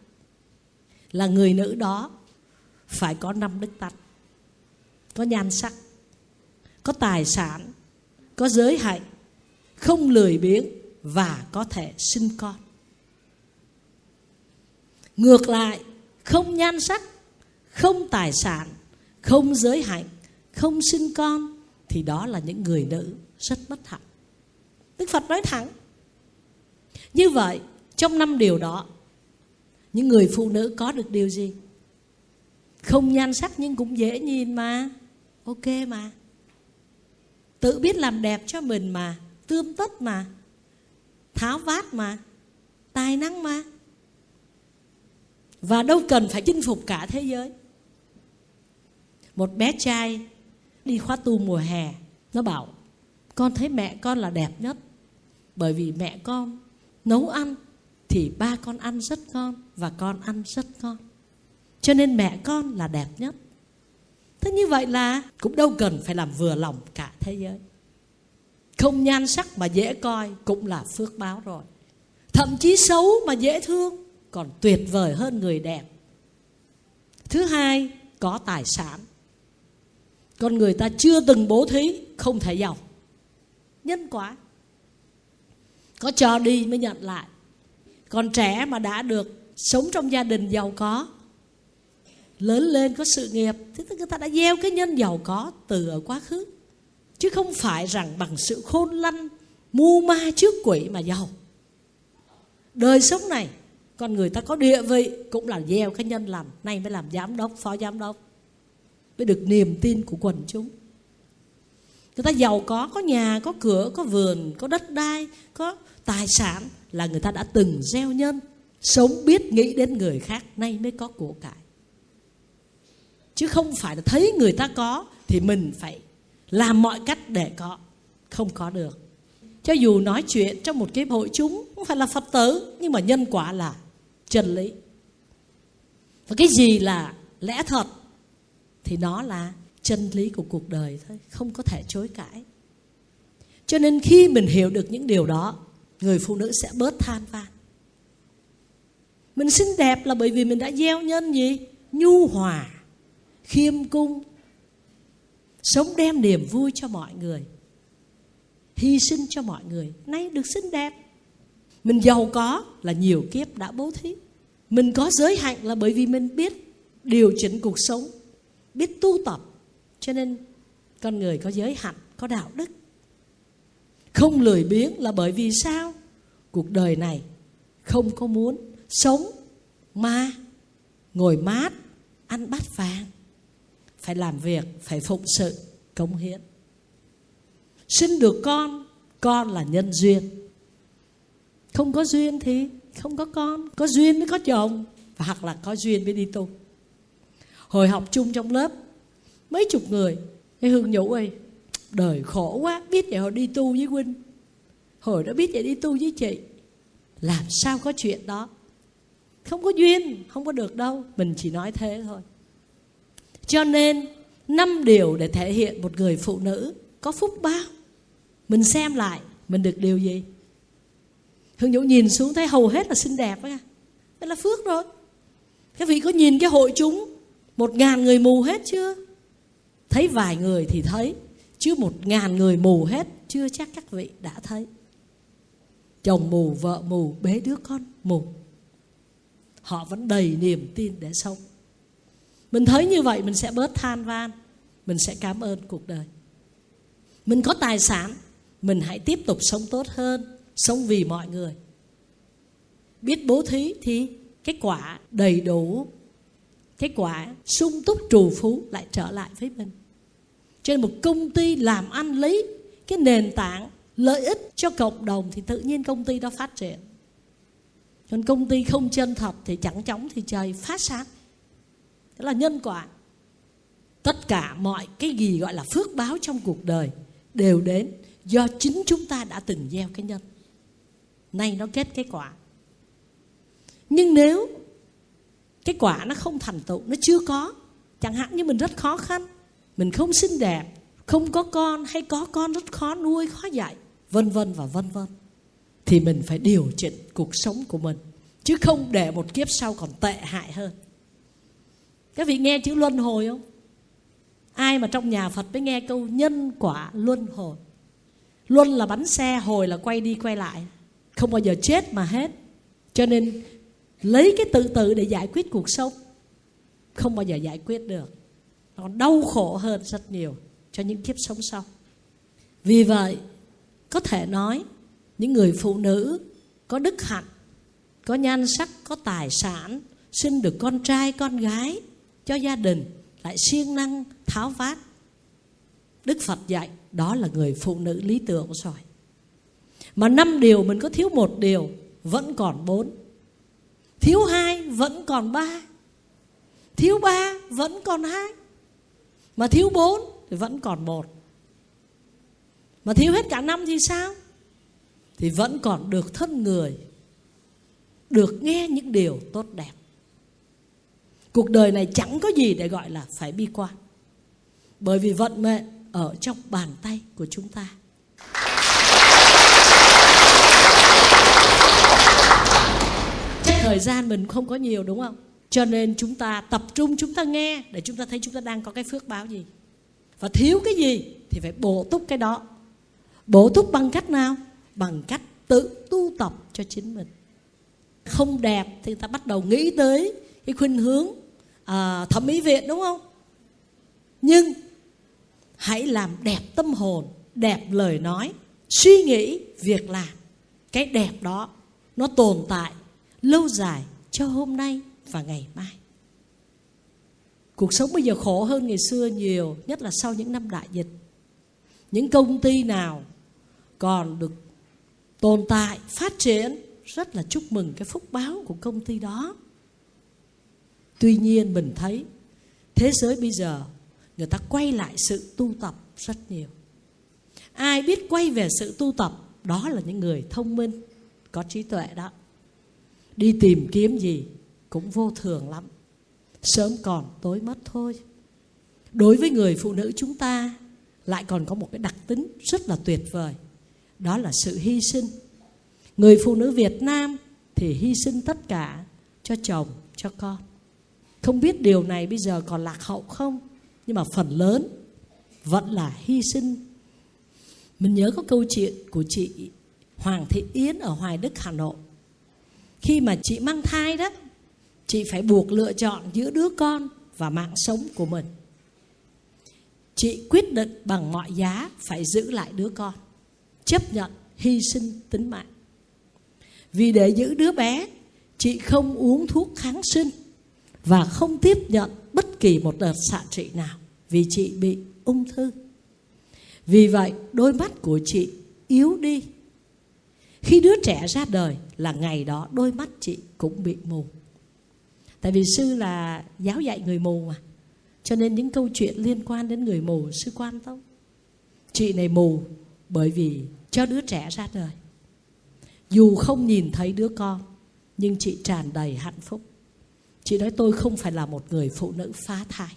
Là người nữ đó phải có năm đức tánh có nhan sắc, có tài sản, có giới hạnh, không lười biếng và có thể sinh con. Ngược lại, không nhan sắc, không tài sản, không giới hạnh, không sinh con thì đó là những người nữ rất bất hạnh. Đức phật nói thẳng, như vậy, trong năm điều đó, những người phụ nữ có được điều gì? Không nhan sắc nhưng cũng dễ nhìn mà. Ok mà. Tự biết làm đẹp cho mình mà, tươm tất mà, tháo vát mà, tài năng mà. Và đâu cần phải chinh phục cả thế giới. Một bé trai đi khóa tu mùa hè, nó bảo, con thấy mẹ con là đẹp nhất, bởi vì mẹ con nấu ăn thì ba con ăn rất ngon và con ăn rất ngon. Cho nên mẹ con là đẹp nhất. Thế như vậy là cũng đâu cần phải làm vừa lòng cả thế giới. Không nhan sắc mà dễ coi cũng là phước báo rồi. Thậm chí xấu mà dễ thương còn tuyệt vời hơn người đẹp. Thứ hai, có tài sản con người ta chưa từng bố thí không thể giàu. Nhân quả. Có cho đi mới nhận lại. Còn trẻ mà đã được sống trong gia đình giàu có lớn lên có sự nghiệp thì người ta đã gieo cái nhân giàu có từ ở quá khứ. Chứ không phải rằng bằng sự khôn lanh mu ma trước quỷ mà giàu. Đời sống này con người ta có địa vị cũng là gieo cái nhân lành nay mới làm giám đốc phó giám đốc mới được niềm tin của quần chúng. Người ta giàu có có nhà, có cửa, có vườn, có đất đai, có tài sản là người ta đã từng gieo nhân, sống biết nghĩ đến người khác, nay mới có của cải. Chứ không phải là thấy người ta có thì mình phải làm mọi cách để có, không có được. Cho dù nói chuyện trong một cái hội chúng, không phải là phật tử, nhưng mà nhân quả là chân lý. Và cái gì là lẽ thật thì nó là chân lý của cuộc đời thôi, không có thể chối cãi. Cho nên khi mình hiểu được những điều đó, người phụ nữ sẽ bớt than van mình xinh đẹp là bởi vì mình đã gieo nhân gì? Nhu hòa, khiêm cung, sống đem niềm vui cho mọi người, hy sinh cho mọi người. Nay được xinh đẹp. Mình giàu có là nhiều kiếp đã bố thí. Mình có giới hạn là bởi vì mình biết điều chỉnh cuộc sống biết tu tập, cho nên con người có giới hạnh, có đạo đức. Không lười biếng là bởi vì sao? Cuộc đời này không có muốn sống mà ngồi mát, ăn bát vàng. Phải làm việc, phải phụng sự, cống hiến. Sinh được con con là nhân duyên. Không có duyên thì không có con, có duyên mới có chồng, hoặc là có duyên mới đi tu hồi học chung trong lớp. Mấy chục người. Cái hương nhủ ơi, đời khổ quá, biết vậy họ đi tu với huynh hồi đó biết vậy đi tu với chị. Làm sao có chuyện đó? Không có duyên, không có được đâu. Mình chỉ nói thế thôi. Cho nên, năm điều để thể hiện một người phụ nữ có phúc báo. Mình xem lại, mình được điều gì? Hương nhũ nhìn xuống thấy hầu hết là xinh đẹp á đó là phước rồi. Các vị có nhìn cái hội chúng một ngàn người mù hết chưa? Thấy vài người thì thấy, chứ một ngàn người mù hết chưa chắc các vị đã thấy. Chồng mù, vợ mù, bế đứa con mù. Họ vẫn đầy niềm tin để sống. Mình thấy như vậy, mình sẽ bớt than van, mình sẽ cảm ơn cuộc đời. Mình có tài sản, mình hãy tiếp tục sống tốt hơn, sống vì mọi người. Biết bố thí thì kết quả đầy đủ cái quả sung túc trù phú lại trở lại với mình. Trên một công ty làm ăn lấy cái nền tảng lợi ích cho cộng đồng thì tự nhiên công ty đó phát triển. Còn công ty không chân thật thì chẳng chóng thì trời phát sáng. Đó là nhân quả. Tất cả mọi cái gì gọi là phước báo trong cuộc đời đều đến do chính chúng ta đã từng gieo cái nhân. Nay nó kết cái quả. Nhưng nếu cái quả nó không thành tựu, nó chưa có. Chẳng hạn như mình rất khó khăn, mình không xinh đẹp, không có con hay có con rất khó nuôi, khó dạy, vân vân và vân vân, thì mình phải điều chỉnh cuộc sống của mình, chứ không để một kiếp sau còn tệ hại hơn. Các vị nghe chữ luân hồi không? Ai mà trong nhà phật mới nghe câu nhân quả luân hồi? Luân là bánh xe, hồi là quay đi quay lại, không bao giờ chết mà hết. Cho nên lấy cái tự tự để giải quyết cuộc sống. Không bao giờ giải quyết được. Còn đau khổ hơn rất nhiều cho những kiếp sống sau. Vì vậy, có thể nói, những người phụ nữ có đức hạnh, có nhan sắc, có tài sản, sinh được con trai, con gái, cho gia đình lại siêng năng, tháo vát. Đức phật dạy đó là người phụ nữ lý tưởng rồi. Mà năm điều mình có thiếu một điều vẫn còn bốn thiếu hai vẫn còn ba. Thiếu ba vẫn còn hai. Mà thiếu bốn thì vẫn còn một. Mà thiếu hết cả năm thì sao? Thì vẫn còn được thân người, được nghe những điều tốt đẹp. Cuộc đời này chẳng có gì để gọi là phải bi quan, bởi vì vận mệnh ở trong bàn tay của chúng ta chắc thời gian mình không có nhiều đúng không? Cho nên chúng ta tập trung chúng ta nghe để chúng ta thấy chúng ta đang có cái phước báo gì. Và thiếu cái gì thì phải bổ túc cái đó. Bổ túc bằng cách nào? Bằng cách tự tu tập cho chính mình. Không đẹp thì ta bắt đầu nghĩ tới cái khuynh hướng à, thẩm mỹ viện đúng không? Nhưng hãy làm đẹp tâm hồn đẹp lời nói suy nghĩ việc làm. Cái đẹp đó nó tồn tại lâu dài cho hôm nay và ngày mai. Cuộc sống bây giờ khổ hơn ngày xưa nhiều, nhất là sau những năm đại dịch. Những công ty nào còn được tồn tại, phát triển, rất là chúc mừng cái phúc báo của công ty đó. Tuy nhiên mình thấy thế giới bây giờ, người ta quay lại sự tu tập rất nhiều. Ai biết quay về sự tu tập, đó là những người thông minh, có trí tuệ đó đi tìm kiếm gì cũng vô thường lắm. Sớm còn tối mất thôi. Đối với người phụ nữ chúng ta, lại còn có một cái đặc tính rất là tuyệt vời. Đó là sự hy sinh. Người phụ nữ việt nam thì hy sinh tất cả cho chồng, cho con. Không biết điều này bây giờ còn lạc hậu không? Nhưng mà phần lớn vẫn là hy sinh. Mình nhớ có câu chuyện của chị Hoàng Thị Yến ở Hoài Đức, Hà Nội khi mà chị mang thai đó, chị phải buộc lựa chọn giữa đứa con và mạng sống của mình. Chị quyết định bằng mọi giá phải giữ lại đứa con, chấp nhận hy sinh tính mạng. Vì để giữ đứa bé, chị không uống thuốc kháng sinh và không tiếp nhận bất kỳ một đợt xạ trị nào vì chị bị ung thư. Vì vậy, đôi mắt của chị yếu đi khi đứa trẻ ra đời là ngày đó, đôi mắt chị cũng bị mù. Tại vì sư là giáo dạy người mù mà. Cho nên những câu chuyện liên quan đến người mù, sư quan tâm. Chị này mù bởi vì cho đứa trẻ ra đời. Dù không nhìn thấy đứa con, nhưng chị tràn đầy hạnh phúc. Chị nói, tôi không phải là một người phụ nữ phá thai.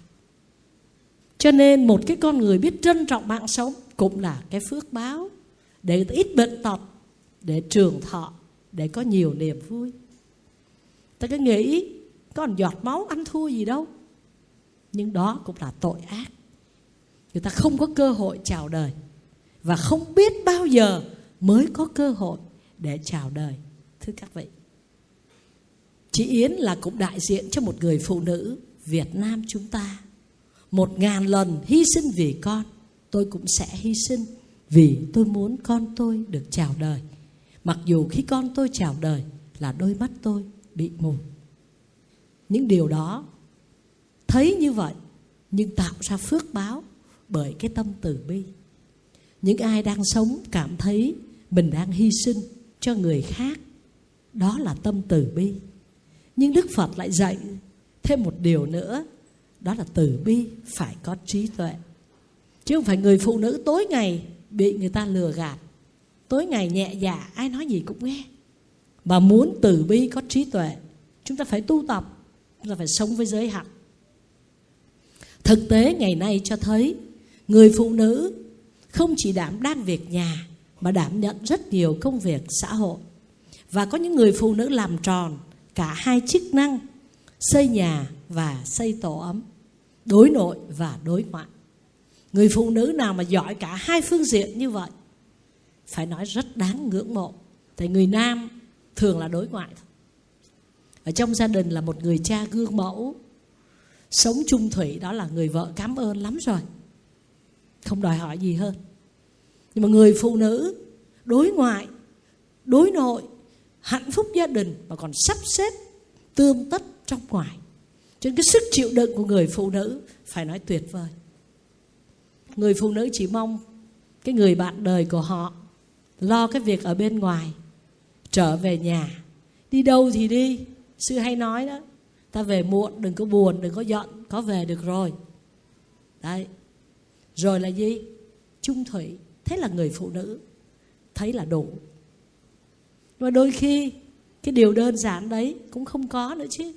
Cho nên một cái con người biết trân trọng mạng sống cũng là cái phước báo để ít bệnh tật để trường thọ, để có nhiều niềm vui. Ta cứ nghĩ còn giọt máu ăn thua gì đâu. Nhưng đó cũng là tội ác. Người ta không có cơ hội chào đời. Và không biết bao giờ mới có cơ hội để chào đời, thưa các vị. Chị yến là cũng đại diện cho một người phụ nữ việt nam chúng ta. Một ngàn lần hy sinh vì con, tôi cũng sẽ hy sinh vì tôi muốn con tôi được chào đời mặc dù khi con tôi chào đời là đôi mắt tôi bị mù. Những điều đó, thấy như vậy, nhưng tạo ra phước báo bởi cái tâm từ bi. Những ai đang sống cảm thấy mình đang hy sinh cho người khác, đó là tâm từ bi. Nhưng đức phật lại dạy thêm một điều nữa, đó là từ bi phải có trí tuệ. Chứ không phải người phụ nữ tối ngày bị người ta lừa gạt tối ngày nhẹ dạ ai nói gì cũng nghe. Mà muốn từ bi có trí tuệ, chúng ta phải tu tập, chúng ta phải sống với giới hạn. Thực tế ngày nay cho thấy, người phụ nữ không chỉ đảm đang việc nhà, mà đảm nhận rất nhiều công việc xã hội. Và có những người phụ nữ làm tròn cả hai chức năng, xây nhà và xây tổ ấm, đối nội và đối ngoại. Người phụ nữ nào mà giỏi cả hai phương diện như vậy phải nói rất đáng ngưỡng mộ. Tại người nam thường là đối ngoại thôi. Ở trong gia đình là một người cha gương mẫu, sống chung thủy, đó là người vợ cảm ơn lắm rồi. Không đòi hỏi gì hơn. Nhưng mà người phụ nữ đối ngoại, đối nội, hạnh phúc gia đình mà còn sắp xếp tương tất trong ngoài. Cho nên cái sức chịu đựng của người phụ nữ phải nói tuyệt vời. Người phụ nữ chỉ mong cái người bạn đời của họ lo cái việc ở bên ngoài, trở về nhà. Đi đâu thì đi sư hay nói đó, ta về muộn, đừng có buồn, đừng có giận, có về được rồi. Đấy. Rồi là gì? Trung thủy, thế là người phụ nữ, thấy là đủ. Và đôi khi, cái điều đơn giản đấy cũng không có nữa chứ.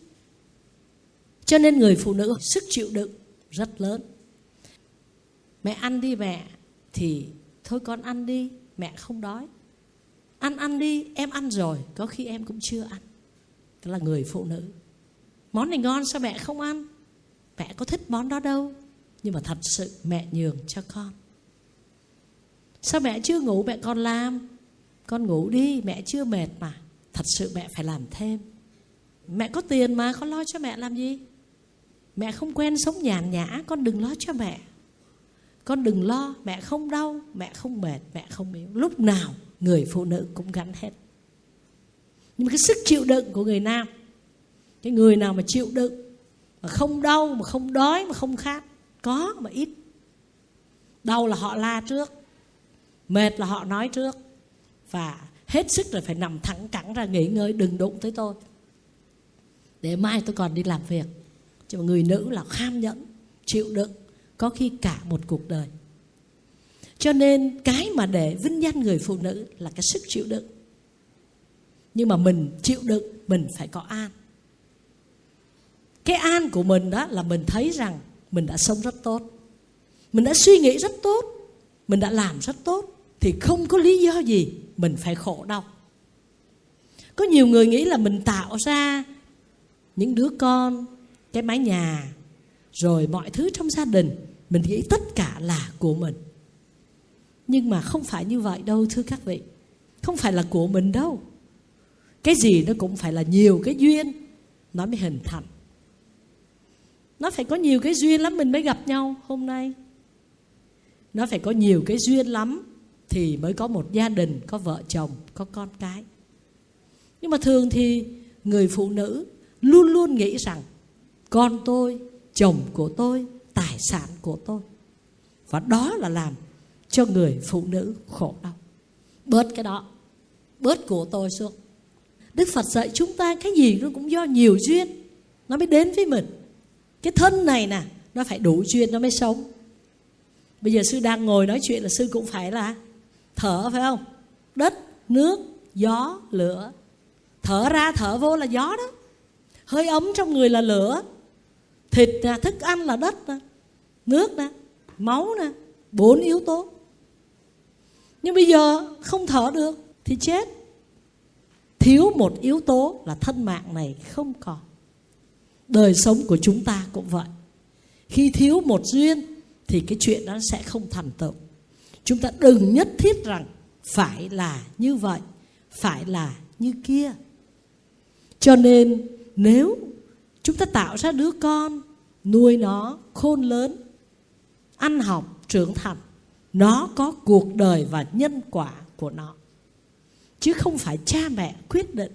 Cho nên người phụ nữ sức chịu đựng rất lớn. Mẹ ăn đi mẹ. Thì, thôi con ăn đi mẹ không đói. Ăn ăn đi, em ăn rồi, có khi em cũng chưa ăn. Đó là người phụ nữ. Món này ngon sao mẹ không ăn? Mẹ có thích món đó đâu. Nhưng mà thật sự mẹ nhường cho con. Sao mẹ chưa ngủ mẹ còn làm? Con ngủ đi, mẹ chưa mệt mà. Thật sự mẹ phải làm thêm. Mẹ có tiền mà, con lo cho mẹ làm gì? Mẹ không quen sống nhàn nhã, con đừng lo cho mẹ con đừng lo, mẹ không đau, mẹ không mệt, mẹ không yếu. Lúc nào người phụ nữ cũng gắn hết. Nhưng mà cái sức chịu đựng của người nam, cái người nào mà chịu đựng, mà không đau, mà không đói, mà không khát, có mà ít. Đau là họ la trước, mệt là họ nói trước, và hết sức rồi phải nằm thẳng cẳng ra nghỉ ngơi, đừng đụng tới tôi. Để mai tôi còn đi làm việc. Chứ mà người nữ là kham nhẫn, chịu đựng có khi cả một cuộc đời. Cho nên cái mà để vinh danh người phụ nữ là cái sức chịu đựng. Nhưng mà mình chịu đựng, mình phải có an. Cái an của mình đó là mình thấy rằng mình đã sống rất tốt. Mình đã suy nghĩ rất tốt, mình đã làm rất tốt, thì không có lý do gì mình phải khổ đau. Có nhiều người nghĩ là mình tạo ra những đứa con, cái mái nhà, rồi mọi thứ trong gia đình mình nghĩ tất cả là của mình. Nhưng mà không phải như vậy đâu, thưa các vị. Không phải là của mình đâu. Cái gì nó cũng phải là nhiều cái duyên. Nó mới hình thành. Nó phải có nhiều cái duyên lắm, mình mới gặp nhau hôm nay. Nó phải có nhiều cái duyên lắm thì mới có một gia đình, có vợ chồng, có con cái. Nhưng mà thường thì người phụ nữ luôn luôn nghĩ rằng, con tôi, chồng của tôi tài sản của tôi. Và đó là làm cho người phụ nữ khổ đau. Bớt cái đó, bớt của tôi xuống. Đức phật dạy chúng ta cái gì nó cũng do nhiều duyên, nó mới đến với mình. Cái thân này nè, nó phải đủ duyên nó mới sống. Bây giờ sư đang ngồi nói chuyện là sư cũng phải là thở, phải không? Đất, nước, gió, lửa. Thở ra thở vô là gió đó. Hơi ấm trong người là lửa thịt nè, thức ăn là đất nè, nước nè, máu nè, bốn yếu tố. Nhưng bây giờ không thở được thì chết. Thiếu một yếu tố là thân mạng này không còn. Đời sống của chúng ta cũng vậy. Khi thiếu một duyên thì cái chuyện đó sẽ không thành tựu. Chúng ta đừng nhất thiết rằng phải là như vậy, phải là như kia. Cho nên nếu chúng ta tạo ra đứa con, nuôi nó, khôn lớn, ăn học, trưởng thành. Nó có cuộc đời và nhân quả của nó. Chứ không phải cha mẹ quyết định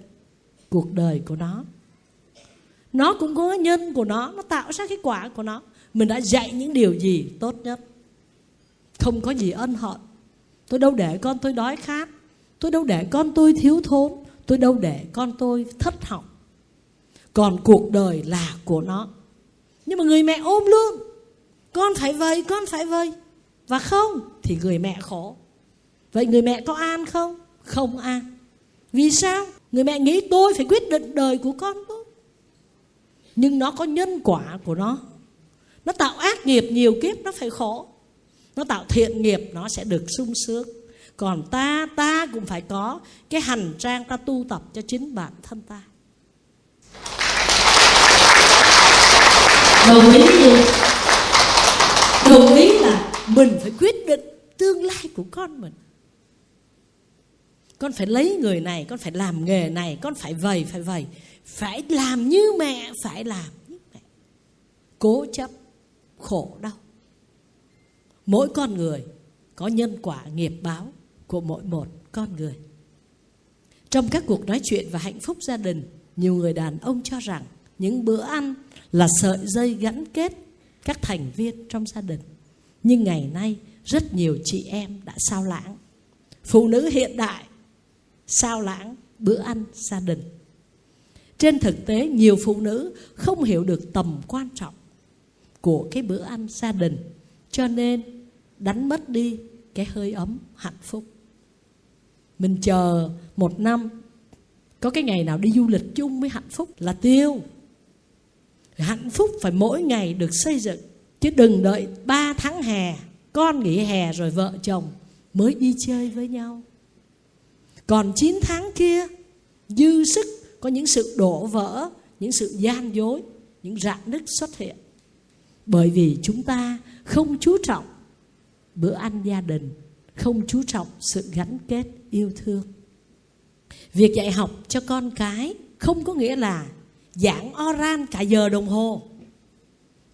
cuộc đời của nó. Nó cũng có nhân của nó nó tạo ra cái quả của nó. Mình đã dạy những điều gì tốt nhất? Không có gì ân hận. Tôi đâu để con tôi đói khát. Tôi đâu để con tôi thiếu thốn. Tôi đâu để con tôi thất học còn cuộc đời là của nó. Nhưng mà người mẹ ôm luôn. Con phải vơi con phải vơi và không thì người mẹ khổ. Vậy người mẹ có an không? Không an. Vì sao? Người mẹ nghĩ tôi phải quyết định đời của con tôi. Nhưng nó có nhân quả của nó. Nó tạo ác nghiệp nhiều kiếp, nó phải khổ. Nó tạo thiện nghiệp, nó sẽ được sung sướng. Còn ta ta cũng phải có cái hành trang ta tu tập cho chính bản thân ta. Đồng ý chứ? đồng ý là mình phải quyết định tương lai của con mình. Con phải lấy người này, con phải làm nghề này, con phải vầy phải vầy. Phải làm như mẹ, phải làm như mẹ. Cố chấp, khổ đau. Mỗi con người có nhân quả nghiệp báo của mỗi một con người. Trong các cuộc nói chuyện và hạnh phúc gia đình, nhiều người đàn ông cho rằng những bữa ăn là sợi dây gắn kết các thành viên trong gia đình. Nhưng ngày nay, rất nhiều chị em đã sao lãng. Phụ nữ hiện đại sao lãng bữa ăn gia đình. Trên thực tế, nhiều phụ nữ không hiểu được tầm quan trọng của cái bữa ăn gia đình, cho nên đánh mất đi cái hơi ấm hạnh phúc. Mình chờ một năm, có cái ngày nào đi du lịch chung với hạnh phúc là tiêu hạnh phúc phải mỗi ngày được xây dựng. Chứ đừng đợi ba tháng hè, con nghỉ hè rồi vợ chồng mới đi chơi với nhau. Còn 9 tháng kia, dư sức, có những sự đổ vỡ, những sự gian dối, những rạn nứt xuất hiện. Bởi vì chúng ta không chú trọng bữa ăn gia đình, không chú trọng sự gắn kết yêu thương. Việc dạy học cho con cái không có nghĩa là giảng oran cả giờ đồng hồ.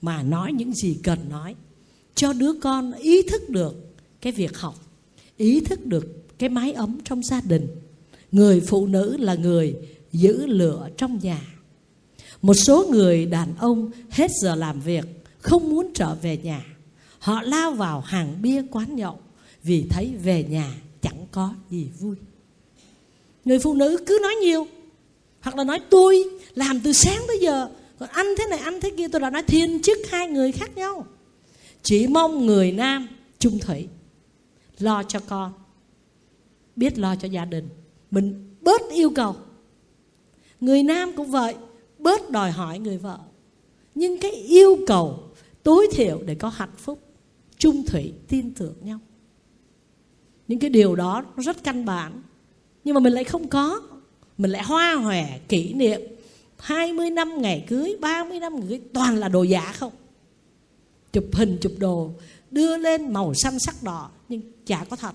Mà nói những gì cần nói, cho đứa con ý thức được cái việc học, ý thức được cái mái ấm trong gia đình. Người phụ nữ là người giữ lửa trong nhà. Một số người đàn ông hết giờ làm việc, không muốn trở về nhà. Họ lao vào hàng bia quán nhậu vì thấy về nhà chẳng có gì vui. Người phụ nữ cứ nói nhiều hoặc là nói, tôi làm từ sáng tới giờ, còn anh thế này, anh thế kia. Tôi đã nói, thiên chức hai người khác nhau. Chỉ mong người nam trung thủy, lo cho con, biết lo cho gia đình. Mình bớt yêu cầu. Người nam cũng vậy, bớt đòi hỏi người vợ. Nhưng cái yêu cầu tối thiểu để có hạnh phúc trung thủy, tin tưởng nhau. Những cái điều đó nó rất căn bản, nhưng mà mình lại không có mình lại hoa hòe kỷ niệm 20 năm ngày cưới 30 năm ngày cưới, toàn là đồ giả không? Chụp hình, chụp đồ, đưa lên màu xanh sắc đỏ, nhưng chả có thật.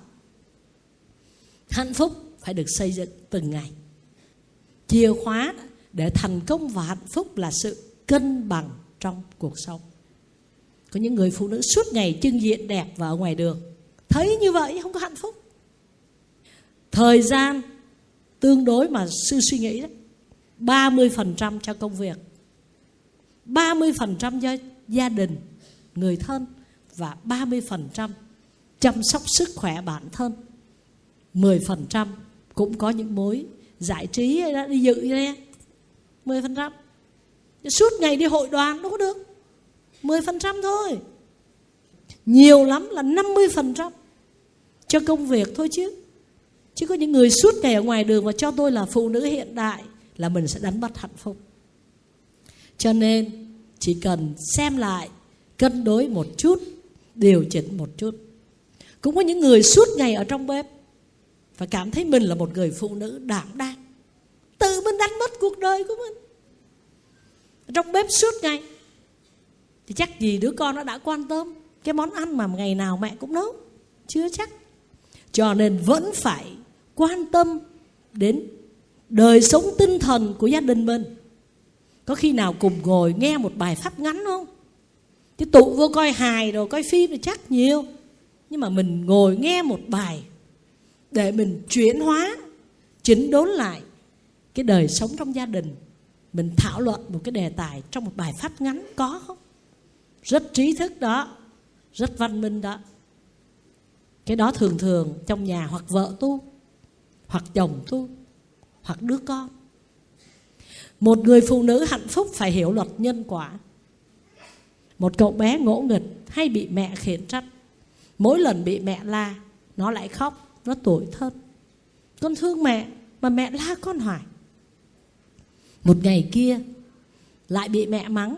Hạnh phúc phải được xây dựng từng ngày. Chìa khóa để thành công và hạnh phúc là sự cân bằng trong cuộc sống. Có những người phụ nữ suốt ngày trưng diện đẹp và ở ngoài đường. Thấy như vậy không có hạnh phúc. Thời gian tương đối mà sư suy nghĩ đấy 30% cho công việc 30% cho gia đình, người thân và 30% chăm sóc sức khỏe bản thân. 10% cũng có những mối giải trí hay đó, đi dự ra 10% suốt ngày đi hội đoàn đâu có được. 10% thôi. Nhiều lắm là 50% cho công việc thôi chứ chứ có những người suốt ngày ở ngoài đường và cho tôi là phụ nữ hiện đại là mình sẽ đánh mất hạnh phúc. Cho nên chỉ cần xem lại, cân đối một chút, điều chỉnh một chút. Cũng có những người suốt ngày ở trong bếp và cảm thấy mình là một người phụ nữ đảm đang. Tự mình đánh mất cuộc đời của mình. Trong bếp suốt ngày. Thì chắc gì đứa con nó đã quan tâm cái món ăn mà ngày nào mẹ cũng nấu? Chưa chắc. Cho nên vẫn phải quan tâm đến đời sống tinh thần của gia đình mình. Có khi nào cùng ngồi nghe một bài pháp ngắn không? Chứ tụ vô coi hài rồi coi phim thì chắc nhiều. Nhưng mà mình ngồi nghe một bài để mình chuyển hóa, chỉnh đốn lại cái đời sống trong gia đình, mình thảo luận một cái đề tài trong một bài pháp ngắn có không? Rất trí thức đó, rất văn minh đó. Cái đó thường thường trong nhà hoặc vợ tu hoặc chồng tôi, hoặc đứa con. Một người phụ nữ hạnh phúc phải hiểu luật nhân quả. Một cậu bé ngỗ nghịch hay bị mẹ khiển trách mỗi lần bị mẹ la nó lại khóc nó tủi thân con thương mẹ mà mẹ la con hoài. Một ngày kia lại bị mẹ mắng.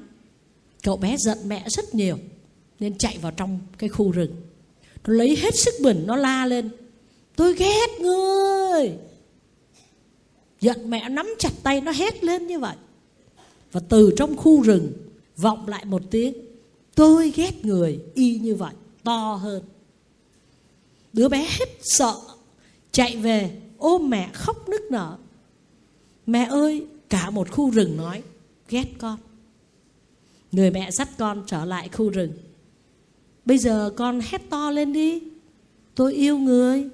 Cậu bé giận mẹ rất nhiều nên chạy vào trong cái khu rừng. Nó lấy hết sức bình nó la lên tôi ghét ngươi. Giận mẹ nắm chặt tay nó hét lên như vậy. Và từ trong khu rừng, vọng lại một tiếng. Tôi ghét người y như vậy, to hơn. Đứa bé hết sợ, chạy về, ôm mẹ khóc nức nở. Mẹ ơi, cả một khu rừng nói, ghét con. Người mẹ dắt con trở lại khu rừng. Bây giờ con hét to lên đi. Tôi yêu người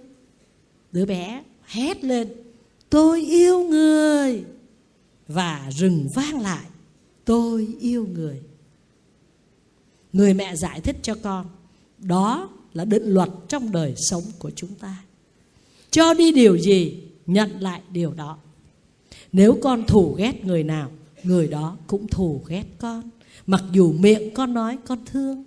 đứa bé hét lên, tôi yêu người! Và rừng vang lại, tôi yêu người! Người mẹ giải thích cho con, đó là định luật trong đời sống của chúng ta. Cho đi điều gì, nhận lại điều đó. Nếu con thù ghét người nào, người đó cũng thù ghét con. Mặc dù miệng con nói con thương,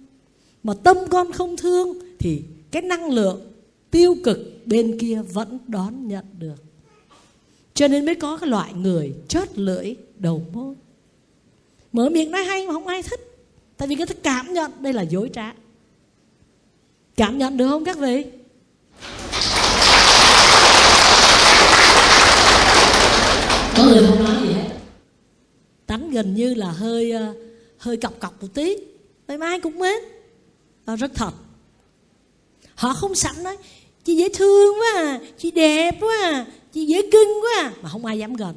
mà tâm con không thương, thì cái năng lượng tiêu cực bên kia vẫn đón nhận được. Cho nên mới có cái loại người chót lưỡi đầu môi. Mở miệng nói hay mà không ai thích. Tại vì người ta cảm nhận đây là dối trá. Cảm nhận được không các vị? Có người không nói gì hết. Tánh gần như là hơi ờ, hơi cọc cọc một tí. Ngày mai cũng mến. Và rất thật. Họ không sẵn nói chị dễ thương quá à chị đẹp quá à chị dễ cưng quá à. Mà không ai dám gần.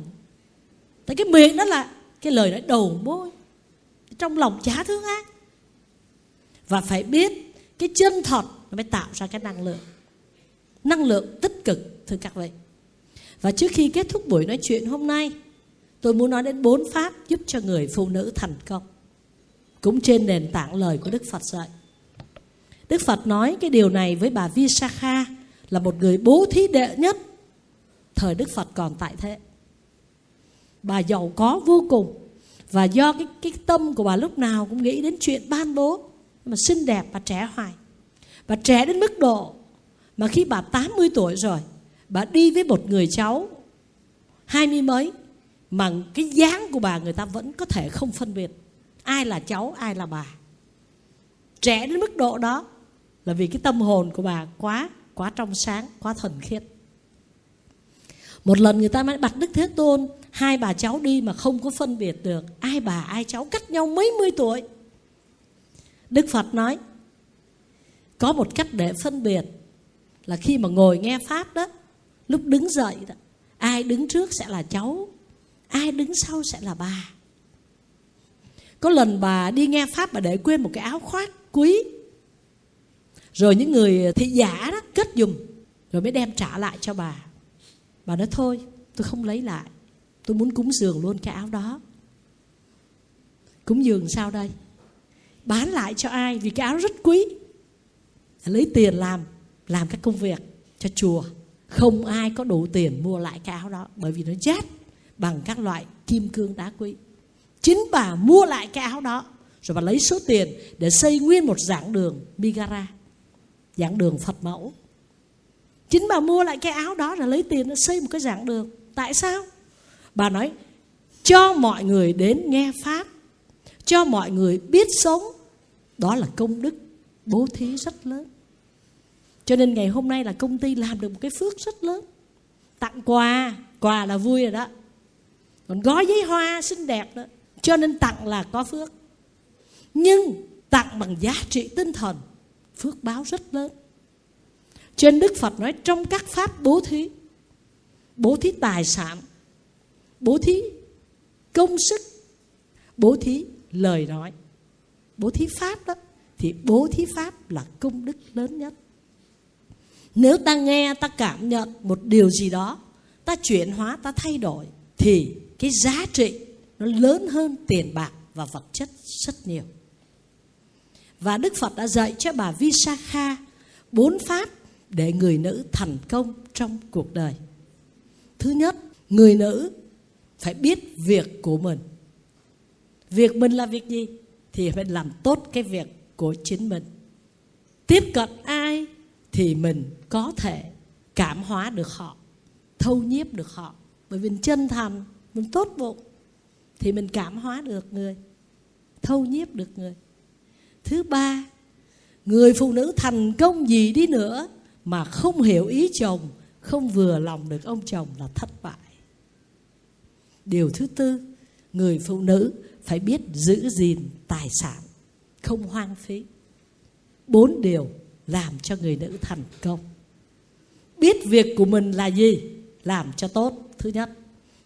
Tại cái miệng đó là cái lời nói đầu môi trong lòng chả thương ai. Và phải biết cái chân thật nó mới tạo ra cái năng lượng. Năng lượng tích cực, thưa các vị. Và trước khi kết thúc buổi nói chuyện hôm nay, tôi muốn nói đến bốn pháp giúp cho người phụ nữ thành công. Cũng trên nền tảng lời của đức phật dạy đức phật nói cái điều này với bà visakha là một người bố thí đệ nhất. Thời đức phật còn tại thế. Bà giàu có vô cùng. Và do cái cái tâm của bà lúc nào cũng nghĩ đến chuyện ban bố. Mà xinh đẹp và trẻ hoài. Và trẻ đến mức độ mà khi bà 80 tuổi rồi, bà đi với một người cháu hai mươi mấy, mà cái dáng của bà người ta vẫn có thể không phân biệt. Ai là cháu, ai là bà. Trẻ đến mức độ đó là vì cái tâm hồn của bà quá quá trong sáng, quá thuần khiết. Một lần người ta mới bạch đức thế tôn, hai bà cháu đi mà không có phân biệt được ai bà, ai cháu, cách nhau mấy mươi tuổi. Đức phật nói, có một cách để phân biệt là khi mà ngồi nghe pháp đó, lúc đứng dậy đó, ai đứng trước sẽ là cháu, ai đứng sau sẽ là bà. Có lần bà đi nghe pháp bà để quên một cái áo khoác quý rồi những người thị giả đó kết dùm rồi mới đem trả lại cho bà. Bà nói, thôi, tôi không lấy lại. Tôi muốn cúng dường luôn cái áo đó. Cúng dường sao đây? Bán lại cho ai? Vì cái áo rất quý. Lấy tiền làm làm các công việc cho chùa. Không ai có đủ tiền mua lại cái áo đó, bởi vì nó chết bằng các loại kim cương đá quý. Chính bà mua lại cái áo đó, rồi bà lấy số tiền để xây nguyên một giảng đường Migara giảng đường Phật mẫu. Chính bà mua lại cái áo đó rồi lấy tiền nó xây một cái giảng đường. Tại sao? Bà nói, cho mọi người đến nghe pháp, cho mọi người biết sống. Đó là công đức, bố thí rất lớn. Cho nên ngày hôm nay là công ty làm được một cái phước rất lớn. Tặng quà quà là vui rồi đó. Còn gói giấy hoa xinh đẹp đó cho nên tặng là có phước. Nhưng tặng bằng giá trị tinh thần phước báo rất lớn. Trên đức phật nói, trong các pháp bố thí bố thí tài sản, bố thí công sức, bố thí lời nói, bố thí pháp đó, thì bố thí pháp là công đức lớn nhất. Nếu ta nghe, ta cảm nhận một điều gì đó, ta chuyển hóa, ta thay đổi, thì cái giá trị nó lớn hơn tiền bạc và vật chất rất nhiều và đức phật đã dạy cho bà visakha bốn pháp để người nữ thành công trong cuộc đời. Thứ nhất, người nữ phải biết việc của mình. Việc mình là việc gì thì phải làm tốt cái việc của chính mình. Tiếp cận ai thì mình có thể cảm hóa được họ, thâu nhiếp được họ. Bởi vì chân thành, mình tốt bụng thì mình cảm hóa được người, thâu nhiếp được người thứ ba. Người phụ nữ thành công gì đi nữa mà không hiểu ý chồng, không vừa lòng được ông chồng là thất bại. Điều thứ tư, người phụ nữ phải biết giữ gìn tài sản, không hoang phí. Bốn điều làm cho người nữ thành công. Biết việc của mình là gì, làm cho tốt, thứ nhất.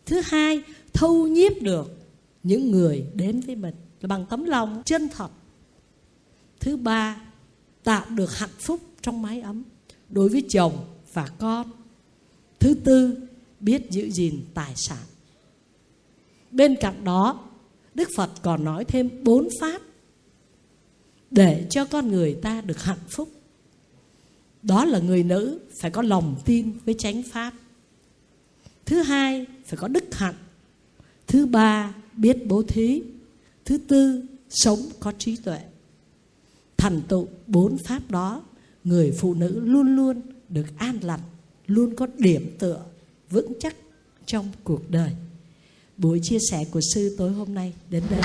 Thứ hai, thâu nhiếp được những người đến với mình bằng tấm lòng chân thật thứ ba, tạo được hạnh phúc trong mái ấm đối với chồng và con. Thứ tư, biết giữ gìn tài sản. Bên cạnh đó, đức phật còn nói thêm bốn pháp để cho con người ta được hạnh phúc. Đó là người nữ phải có lòng tin với chánh pháp. Thứ hai, phải có đức hạnh. Thứ ba, biết bố thí. Thứ tư, sống có trí tuệ thành tựu bốn pháp đó, người phụ nữ luôn luôn được an lành, luôn có điểm tựa, vững chắc trong cuộc đời. Buổi chia sẻ của sư tối hôm nay đến đây.